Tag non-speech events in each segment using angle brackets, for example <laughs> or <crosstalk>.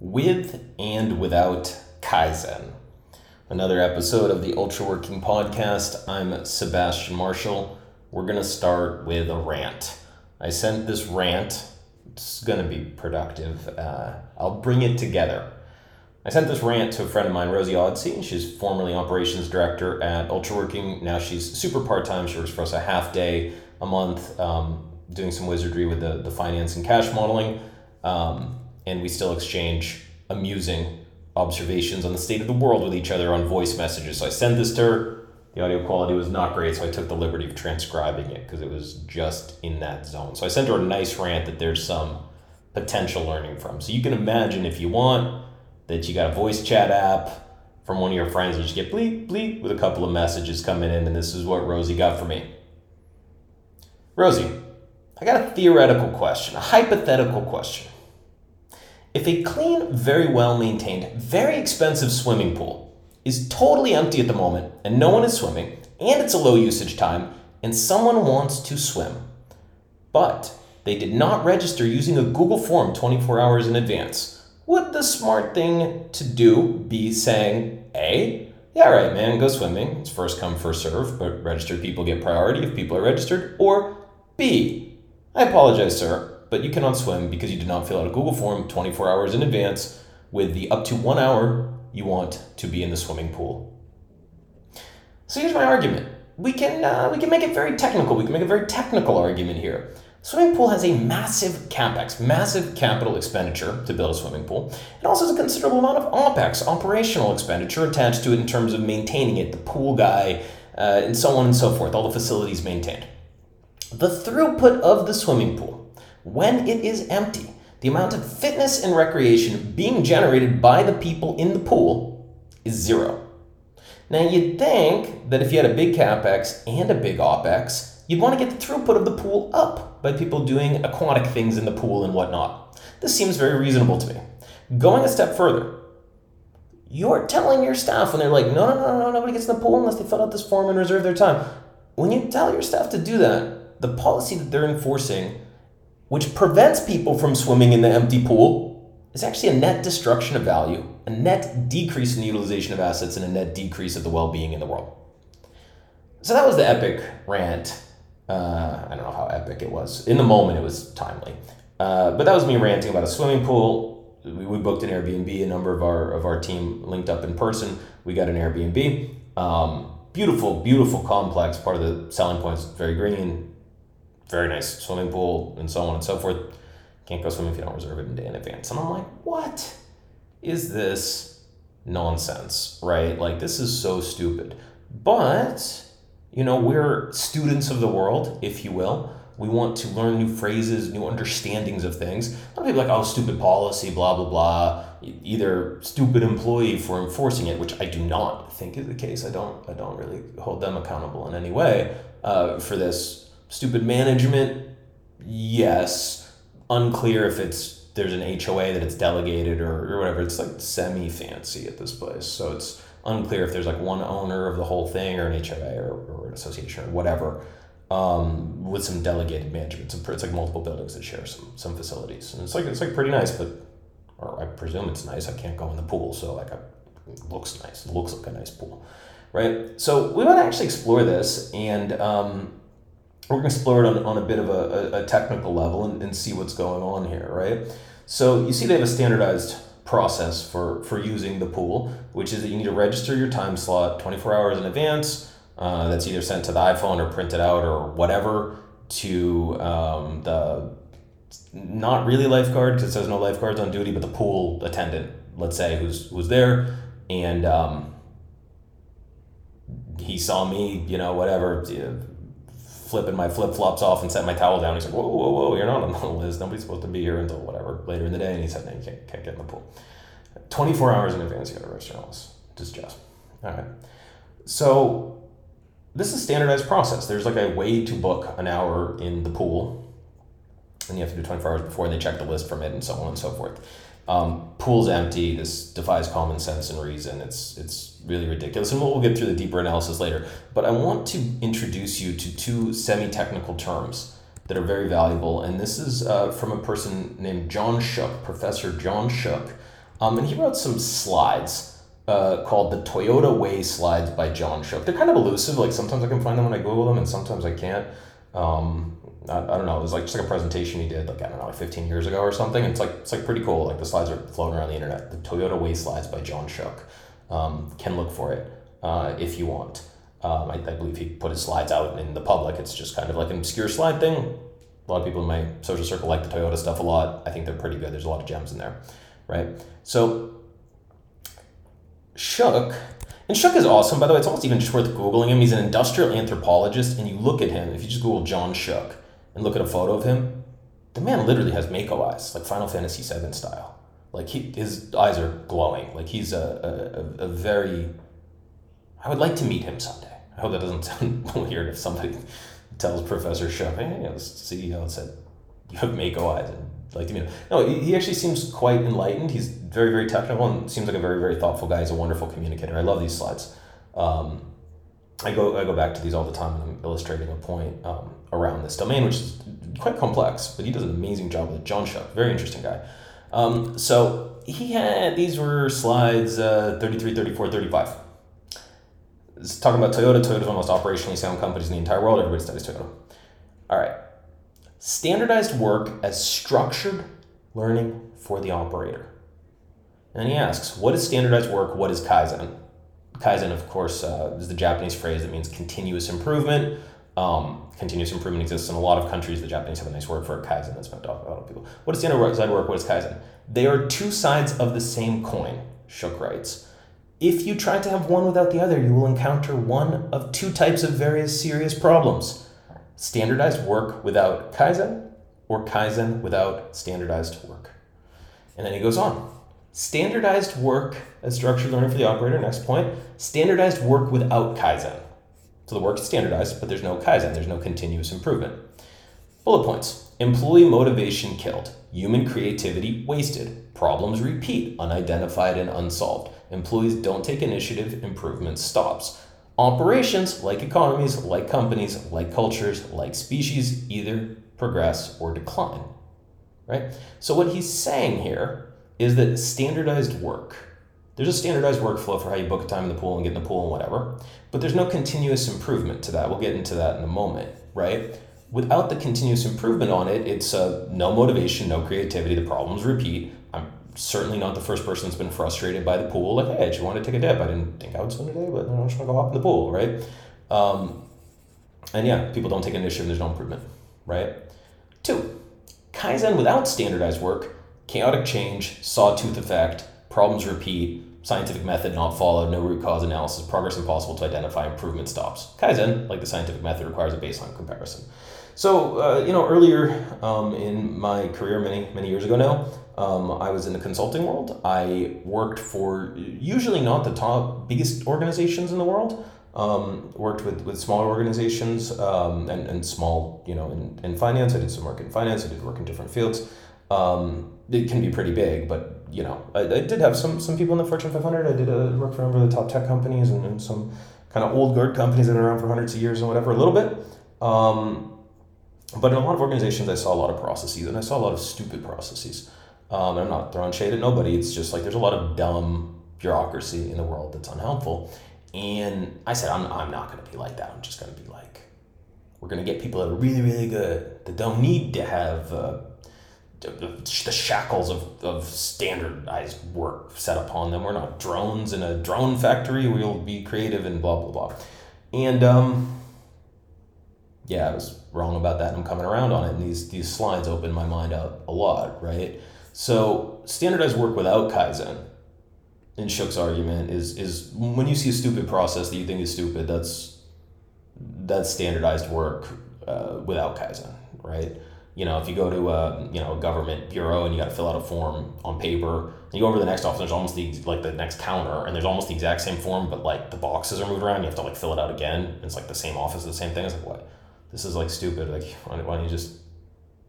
with and without Kaizen. Another episode of the Ultra Working Podcast. I'm Sebastian Marshall. We're going to start with a rant. I sent this rant, it's going to be productive. Uh, I'll bring it together. I sent this rant to a friend of mine, Rosie Odsey. She's formerly operations director at Ultra Working. Now she's super part time. She works for us a half day a month, um, doing some wizardry with the, the finance and cash modeling. Um, and we still exchange amusing observations on the state of the world with each other on voice messages. So I sent this to her. The audio quality was not great, so I took the liberty of transcribing it because it was just in that zone. So I sent her a nice rant that there's some potential learning from. So you can imagine if you want that you got a voice chat app from one of your friends and you just get bleep bleep with a couple of messages coming in, and this is what Rosie got for me. Rosie, I got a theoretical question, a hypothetical question. If a clean, very well maintained, very expensive swimming pool is totally empty at the moment and no one is swimming, and it's a low usage time, and someone wants to swim, but they did not register using a Google form 24 hours in advance, would the smart thing to do be saying, A, yeah, right, man, go swimming. It's first come, first serve, but registered people get priority if people are registered. Or B, I apologize, sir but you cannot swim because you did not fill out a Google form 24 hours in advance with the up to one hour you want to be in the swimming pool. So here's my argument. We can, uh, we can make it very technical. We can make a very technical argument here. Swimming pool has a massive capex, massive capital expenditure to build a swimming pool. It also has a considerable amount of opex, operational expenditure attached to it in terms of maintaining it, the pool guy, uh, and so on and so forth, all the facilities maintained. The throughput of the swimming pool when it is empty, the amount of fitness and recreation being generated by the people in the pool is zero. Now, you'd think that if you had a big capex and a big opex, you'd want to get the throughput of the pool up by people doing aquatic things in the pool and whatnot. This seems very reasonable to me. Going a step further, you're telling your staff when they're like, no, no, no, no, nobody gets in the pool unless they fill out this form and reserve their time. When you tell your staff to do that, the policy that they're enforcing which prevents people from swimming in the empty pool, is actually a net destruction of value, a net decrease in the utilization of assets, and a net decrease of the well being in the world. So that was the epic rant. Uh, I don't know how epic it was. In the moment, it was timely. Uh, but that was me ranting about a swimming pool. We, we booked an Airbnb. A number of our of our team linked up in person. We got an Airbnb. Um, beautiful, beautiful complex. Part of the selling points, very green, very nice swimming pool and so on and so forth. Can't go swimming if you don't reserve it a day in advance. And I'm like, what is this nonsense, right? Like, this is so stupid. But, you know, we're students of the world, if you will. We want to learn new phrases, new understandings of things. A lot of people like, oh, stupid policy, blah, blah, blah. Either stupid employee for enforcing it, which I do not think is the case. I don't, I don't really hold them accountable in any way uh, for this Stupid management, yes. Unclear if it's there's an HOA that it's delegated or, or whatever. It's like semi fancy at this place. So it's unclear if there's like one owner of the whole thing or an HOA or, or an association or whatever um, with some delegated management. It's, it's like multiple buildings that share some some facilities. And it's like it's like pretty nice, but or I presume it's nice. I can't go in the pool, so like it looks nice. It looks like a nice pool, right? So we want to actually explore this and um, we're going to explore it on, on a bit of a, a, technical level and, and see what's going on here, right? So you see they have a standardized process for, for using the pool, which is that you need to register your time slot 24 hours in advance. Uh, that's either sent to the iPhone or printed out or whatever to um, the not really lifeguard because it says no lifeguards on duty, but the pool attendant, let's say, who's who's there, and um, he saw me, you know, whatever, flipping my flip flops off and set my towel down. He's like, whoa, whoa, whoa, you're not on the <laughs> list. Nobody's supposed to be here until whatever later in the day. And he said, no, you can't, can't get in the pool. 24 hours in advance, you got to register all this. Just. All right. So this is standardized process. There's like a way to book an hour in the pool. And you have to do 24 hours before, they check the list from it and so on and so forth. Um, pool's empty. This defies common sense and reason. It's it's really ridiculous, and we'll, get through the deeper analysis later. But I want to introduce you to two semi-technical terms that are very valuable, and this is uh, from a person named John Shook, Professor John Shook. Um, and he wrote some slides uh, called the Toyota Way Slides by John Shook. They're kind of elusive. Like sometimes I can find them when I Google them, and sometimes I can't. Um, I, I don't know. It was like just like a presentation he did, like I don't know, like fifteen years ago or something. And it's like it's like pretty cool. Like the slides are floating around the internet. The Toyota Way Slides by John Shook. Um, can look for it uh, if you want. Um, I, I believe he put his slides out in the public. It's just kind of like an obscure slide thing. A lot of people in my social circle like the Toyota stuff a lot. I think they're pretty good. There's a lot of gems in there, right? So Shook, and Shook is awesome. By the way, it's almost even just worth googling him. He's an industrial anthropologist, and you look at him. If you just Google John Shook and look at a photo of him, the man literally has Mako eyes, like Final Fantasy VII style. Like he, his eyes are glowing. Like he's a, a, a very. I would like to meet him someday. I hope that doesn't <laughs> sound weird if somebody tells Professor Shook, hey, the CEO said, you have Mako eyes. And like to meet him. No, he actually seems quite enlightened. He's very, very technical and seems like a very, very thoughtful guy. He's a wonderful communicator. I love these slides. Um, I go I go back to these all the time when I'm illustrating a point um, around this domain, which is quite complex, but he does an amazing job with it. John Shook, very interesting guy. Um, so he had these were slides uh, 33, 34, 35. It's talking about Toyota. Toyota's one of the most operationally sound companies in the entire world. Everybody studies Toyota. All right. Standardized work as structured learning for the operator. And he asks, what is standardized work? What is Kaizen? Kaizen, of course, uh, is the Japanese phrase that means continuous improvement. Um, continuous improvement exists in a lot of countries. The Japanese have a nice word for it, Kaizen. That's been talked about people. What is standardized work? What is Kaizen? They are two sides of the same coin, Shook writes. If you try to have one without the other, you will encounter one of two types of various serious problems standardized work without Kaizen, or Kaizen without standardized work. And then he goes on. Standardized work as structured learning for the operator, next point. Standardized work without Kaizen. So the work is standardized, but there's no Kaizen, there's no continuous improvement. Bullet points Employee motivation killed, human creativity wasted, problems repeat, unidentified and unsolved. Employees don't take initiative, improvement stops. Operations, like economies, like companies, like cultures, like species, either progress or decline. Right? So, what he's saying here is that standardized work, there's a standardized workflow for how you book a time in the pool and get in the pool and whatever, but there's no continuous improvement to that. We'll get into that in a moment, right? Without the continuous improvement on it, it's uh, no motivation, no creativity, the problems repeat. I'm certainly not the first person that's been frustrated by the pool. Like, hey, I just want to take a dip. I didn't think I would swim today, but I just want to go hop in the pool, right? Um, and yeah, people don't take initiative. There's no improvement, right? Two, Kaizen without standardized work, chaotic change, sawtooth effect, problems repeat, scientific method not followed, no root cause analysis, progress impossible to identify, improvement stops. Kaizen, like the scientific method, requires a baseline comparison. So, uh, you know, earlier um, in my career, many, many years ago now, um, I was in the consulting world. I worked for usually not the top biggest organizations in the world. Um, worked with, with smaller organizations um, and, and small, you know, in, in finance. I did some work in finance. I did work in different fields. Um, it can be pretty big, but you know, I, I did have some some people in the Fortune 500. I did uh, work for a number of the top tech companies and, and some kind of old guard companies that are around for hundreds of years and whatever, a little bit. Um, but in a lot of organizations, I saw a lot of processes, and I saw a lot of stupid processes. Um, I'm not throwing shade at nobody. It's just like there's a lot of dumb bureaucracy in the world that's unhelpful. And I said, I'm, I'm not going to be like that. I'm just going to be like, we're going to get people that are really, really good, that don't need to have uh, the shackles of, of standardized work set upon them. We're not drones in a drone factory. We'll be creative and blah, blah, blah. And um, yeah, I was wrong about that. I'm coming around on it. And these, these slides open my mind up a lot, right? So standardized work without Kaizen, in Shook's argument, is is when you see a stupid process that you think is stupid, that's that's standardized work uh, without Kaizen, right? You know, if you go to a you know a government bureau and you got to fill out a form on paper, and you go over to the next office, there's almost the like the next counter, and there's almost the exact same form, but like the boxes are moved around, you have to like fill it out again. And it's like the same office, the same thing. It's like what? This is like stupid. Like why, why don't you just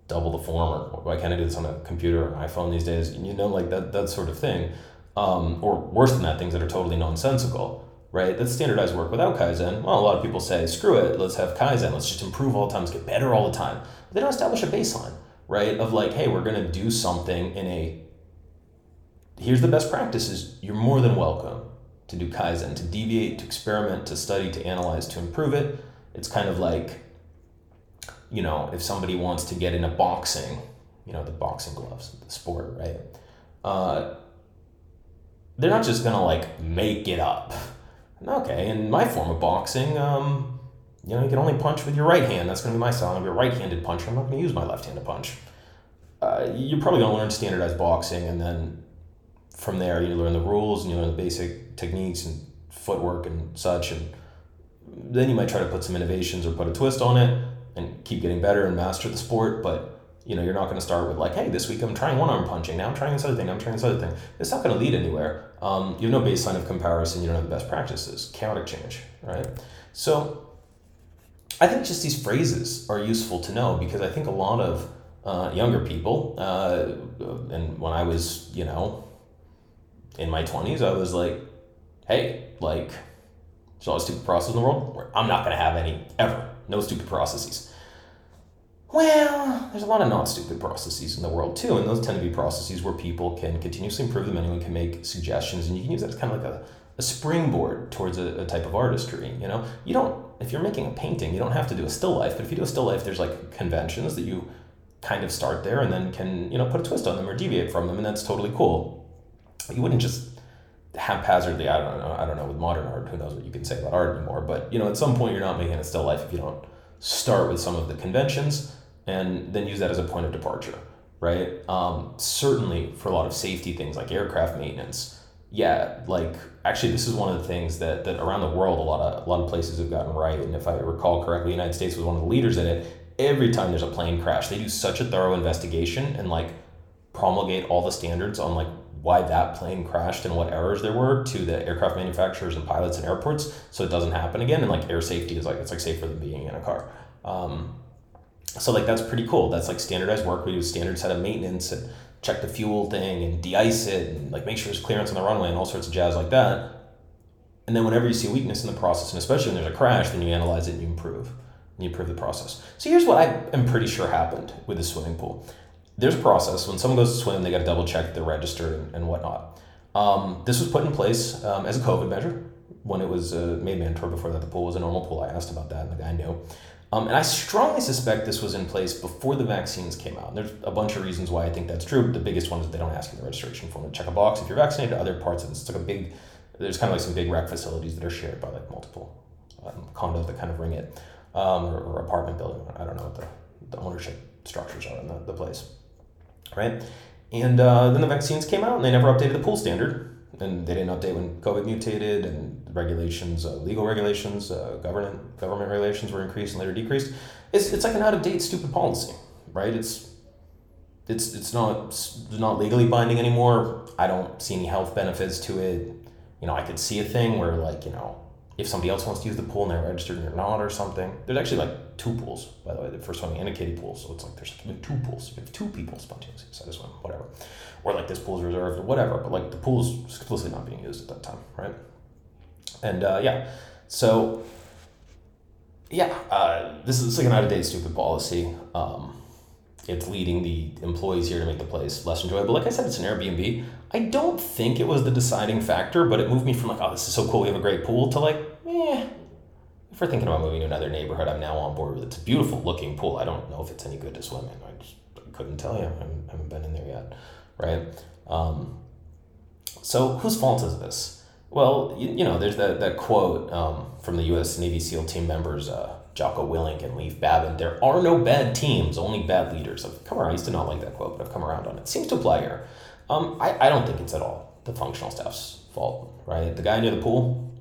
double the form or why can't I do this on a computer or an iPhone these days? You know, like that that sort of thing. Um, or worse than that, things that are totally nonsensical, right? That's standardized work without Kaizen. Well, a lot of people say, screw it, let's have Kaizen, let's just improve all the time, let's get better all the time. But they don't establish a baseline, right? Of like, hey, we're gonna do something in a here's the best practices. You're more than welcome to do Kaizen, to deviate, to experiment, to study, to analyze, to improve it. It's kind of like, you know, if somebody wants to get into boxing, you know, the boxing gloves, the sport, right? Uh, they're not just gonna like make it up. Okay, in my form of boxing, um, you know, you can only punch with your right hand. That's gonna be my style. I'm a right-handed puncher. I'm not gonna use my left-handed punch. Uh, you're probably gonna learn standardized boxing, and then from there you learn the rules and you learn the basic techniques and footwork and such, and then you might try to put some innovations or put a twist on it and keep getting better and master the sport. But you know, you're not going to start with like, hey, this week I'm trying one arm punching. Now I'm trying this other thing. Now I'm trying this other thing. It's not going to lead anywhere. Um, you have no baseline of comparison. You don't have the best practices. Chaotic change, right? So I think just these phrases are useful to know because I think a lot of uh, younger people, uh, and when I was, you know, in my 20s, I was like, hey, like, there's all stupid processes in the world. I'm not going to have any ever. No stupid processes. Well, there's a lot of not stupid processes in the world too, and those tend to be processes where people can continuously improve them. Anyone can make suggestions, and you can use that as kind of like a, a springboard towards a, a type of artistry. You know, you don't if you're making a painting, you don't have to do a still life, but if you do a still life, there's like conventions that you kind of start there and then can you know put a twist on them or deviate from them, and that's totally cool. You wouldn't just haphazardly. I don't know. I don't know with modern art. Who knows what you can say about art anymore? But you know, at some point, you're not making a still life if you don't start with some of the conventions and then use that as a point of departure, right? Um, certainly for a lot of safety things like aircraft maintenance, yeah, like actually this is one of the things that, that around the world a lot of a lot of places have gotten right. And if I recall correctly, the United States was one of the leaders in it. Every time there's a plane crash, they do such a thorough investigation and like promulgate all the standards on like why that plane crashed and what errors there were to the aircraft manufacturers and pilots and airports so it doesn't happen again and like air safety is like it's like safer than being in a car um, so like that's pretty cool. That's like standardized work. We do a standard set of maintenance and check the fuel thing and de-ice it and like make sure there's clearance on the runway and all sorts of jazz like that. And then whenever you see weakness in the process, and especially when there's a crash, then you analyze it and you improve. And you improve the process. So here's what I am pretty sure happened with the swimming pool. There's a process. When someone goes to swim, they got to double check they're registered and, and whatnot. Um, this was put in place um, as a COVID measure when it was uh, made mandatory. Before that, the pool was a normal pool. I asked about that, and the guy knew. Um, and I strongly suspect this was in place before the vaccines came out. And there's a bunch of reasons why I think that's true. The biggest one is they don't ask you the registration form to check a box if you're vaccinated. Other parts of this, it's like a big, there's kind of like some big rec facilities that are shared by like multiple um, condos that kind of ring it, um, or, or, apartment building. I don't know what the, the ownership structures are in the, the place, right? And uh, then the vaccines came out and they never updated the pool standard. And they didn't update when COVID mutated and regulations, uh, legal regulations, uh, government government regulations were increased and later decreased. It's, it's like an out of date, stupid policy, right? It's it's it's not it's not legally binding anymore. I don't see any health benefits to it. You know, I could see a thing where like you know if somebody else wants to use the pool and they're registered and you're not or something. There's actually like two pools, by the way. The first one a kiddie pool, so it's like there's like two pools. You have two people spontaneously decide to swim, whatever. Or like this pool's reserved or whatever, but like the pool's explicitly not being used at that time, right? And uh, yeah, so yeah, uh, this is like an out of date, stupid policy. Um, it's leading the employees here to make the place less enjoyable. Like I said, it's an Airbnb. I don't think it was the deciding factor, but it moved me from like, oh, this is so cool, we have a great pool, to like, eh. If we're thinking about moving to another neighborhood, I'm now on board with it. It's a beautiful looking pool. I don't know if it's any good to swim in. I just I couldn't tell you. I haven't, I haven't been in there yet, right? Um, so whose fault is this? Well, you, you know, there's that, that quote um, from the U.S. Navy SEAL team members, uh, Jocko Willink and Leif Babin, there are no bad teams, only bad leaders. I've come around, I used to not like that quote, but I've come around on it. seems to apply here. Um, I, I don't think it's at all the functional staff's fault, right? The guy near the pool,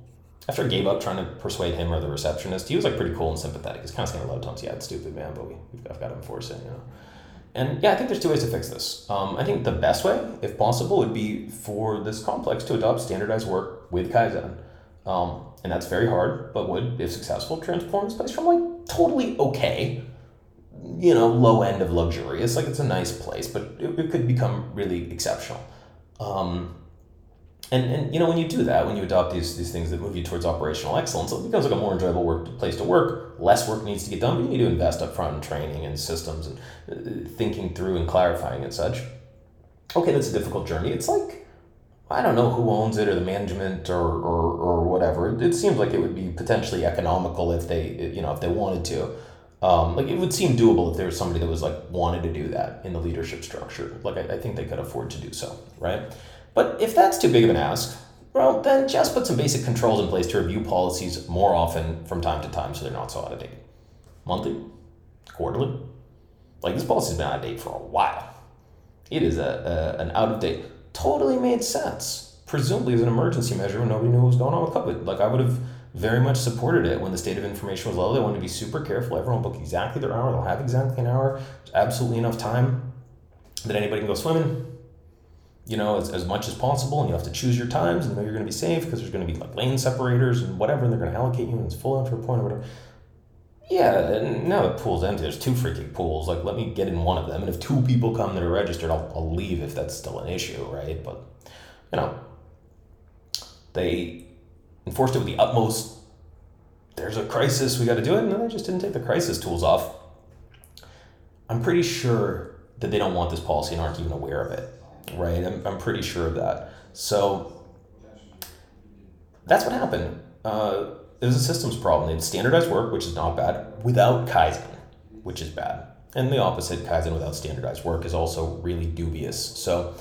after I gave up trying to persuade him or the receptionist, he was like pretty cool and sympathetic. He's kind of saying a low tones, yeah, it's stupid, man, but we, we've got, got to enforce it, you know. And yeah, I think there's two ways to fix this. Um, I think the best way, if possible, would be for this complex to adopt standardized work with Kaizen. Um, and that's very hard, but would, if successful, transform this place from like totally okay, you know, low end of luxurious, like it's a nice place, but it, it could become really exceptional. Um, and, and you know when you do that when you adopt these, these things that move you towards operational excellence it becomes like a more enjoyable work place to work less work needs to get done but you need to invest up front in training and systems and uh, thinking through and clarifying and such okay that's a difficult journey it's like I don't know who owns it or the management or, or, or whatever. It, it seems like it would be potentially economical if they, you know, if they wanted to. Um, like it would seem doable if there was somebody that was like wanted to do that in the leadership structure. Like I, I think they could afford to do so, right? But if that's too big of an ask, well, then just put some basic controls in place to review policies more often from time to time so they're not so out of date. Monthly, quarterly. Like this policy's been out of date for a while. It is a, a an out of date. Totally made sense. Presumably as an emergency measure when nobody knew what was going on with COVID. Like I would have very much supported it when the state of information was low. They wanted to be super careful. Everyone book exactly their hour. They'll have exactly an hour. There's absolutely enough time that anybody can go swimming you know, as, as much as possible, and you have to choose your times and know you're going to be safe because there's going to be like lane separators and whatever, and they're going to allocate you and it's full a point or whatever. Yeah, and now the pool's empty. There's two freaking pools. Like, let me get in one of them, and if two people come that are registered, I'll, I'll leave if that's still an issue, right? But, you know, they enforced it with the utmost. There's a crisis, we got to do it, and then they just didn't take the crisis tools off. I'm pretty sure that they don't want this policy and aren't even aware of it right? I'm, I'm pretty sure of that. So that's what happened. Uh, it was a systems problem. They had standardized work, which is not bad, without Kaizen, which is bad. And the opposite, Kaizen without standardized work, is also really dubious. So,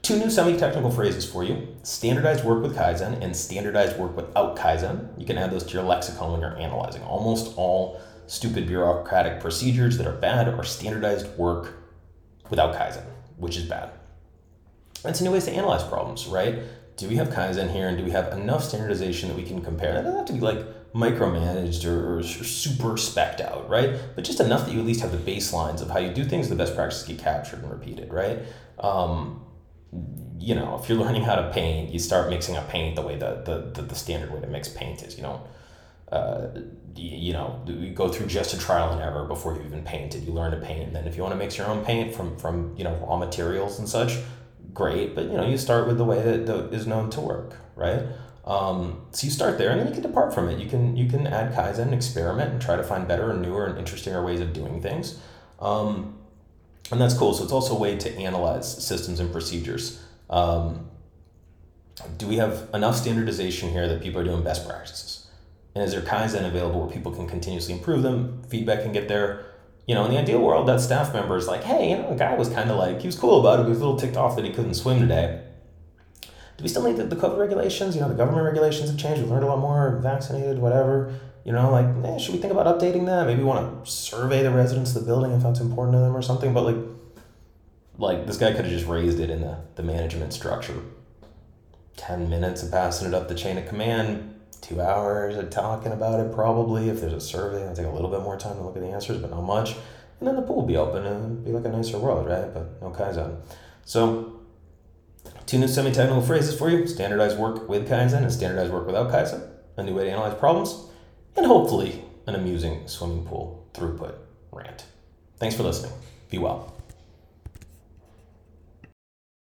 two new semi technical phrases for you standardized work with Kaizen and standardized work without Kaizen. You can add those to your lexicon when you're analyzing. Almost all stupid bureaucratic procedures that are bad are standardized work without Kaizen, which is bad. It's new ways to analyze problems, right? Do we have Kaizen here and do we have enough standardization that we can compare? That doesn't have to be like micromanaged or, or super specked out, right? But just enough that you at least have the baselines of how you do things, the best practices get captured and repeated, right? Um, you know, if you're learning how to paint, you start mixing up paint the way the, the, the, the standard way to mix paint is, you know. Uh, you, you know, you go through just a trial and error before you even paint it. You learn to paint, and then if you want to mix your own paint from from you know raw materials and such, great, but you know, you start with the way that the, is known to work, right? Um, so you start there, and then you can depart from it. You can you can add kaizen, experiment, and try to find better and newer and interesting ways of doing things, um, and that's cool. So it's also a way to analyze systems and procedures. Um, do we have enough standardization here that people are doing best practices? And is there kaizen available where people can continuously improve them? Feedback can get there you know, in the ideal world, that staff member is like, hey, you know, the guy was kind of like, he was cool about it, he was a little ticked off that he couldn't swim today. Do we still need the, the COVID regulations? You know, the government regulations have changed. We've learned a lot more, vaccinated, whatever. You know, like, eh, should we think about updating that? Maybe we want to survey the residents of the building if that's important to them or something. But like, like this guy could have just raised it in the, the management structure. 10 minutes of passing it up the chain of command, two hours of talking about it probably. If there's a survey, it'll take a little bit more time to look at the answers, but not much. And then the pool will be open and be like a nicer world, right? But no Kaizen. So two new semi-technical phrases for you. Standardized work with Kaizen and standardized work without Kaizen. A new way to analyze problems. And hopefully an amusing swimming pool throughput rant. Thanks for listening. Be well.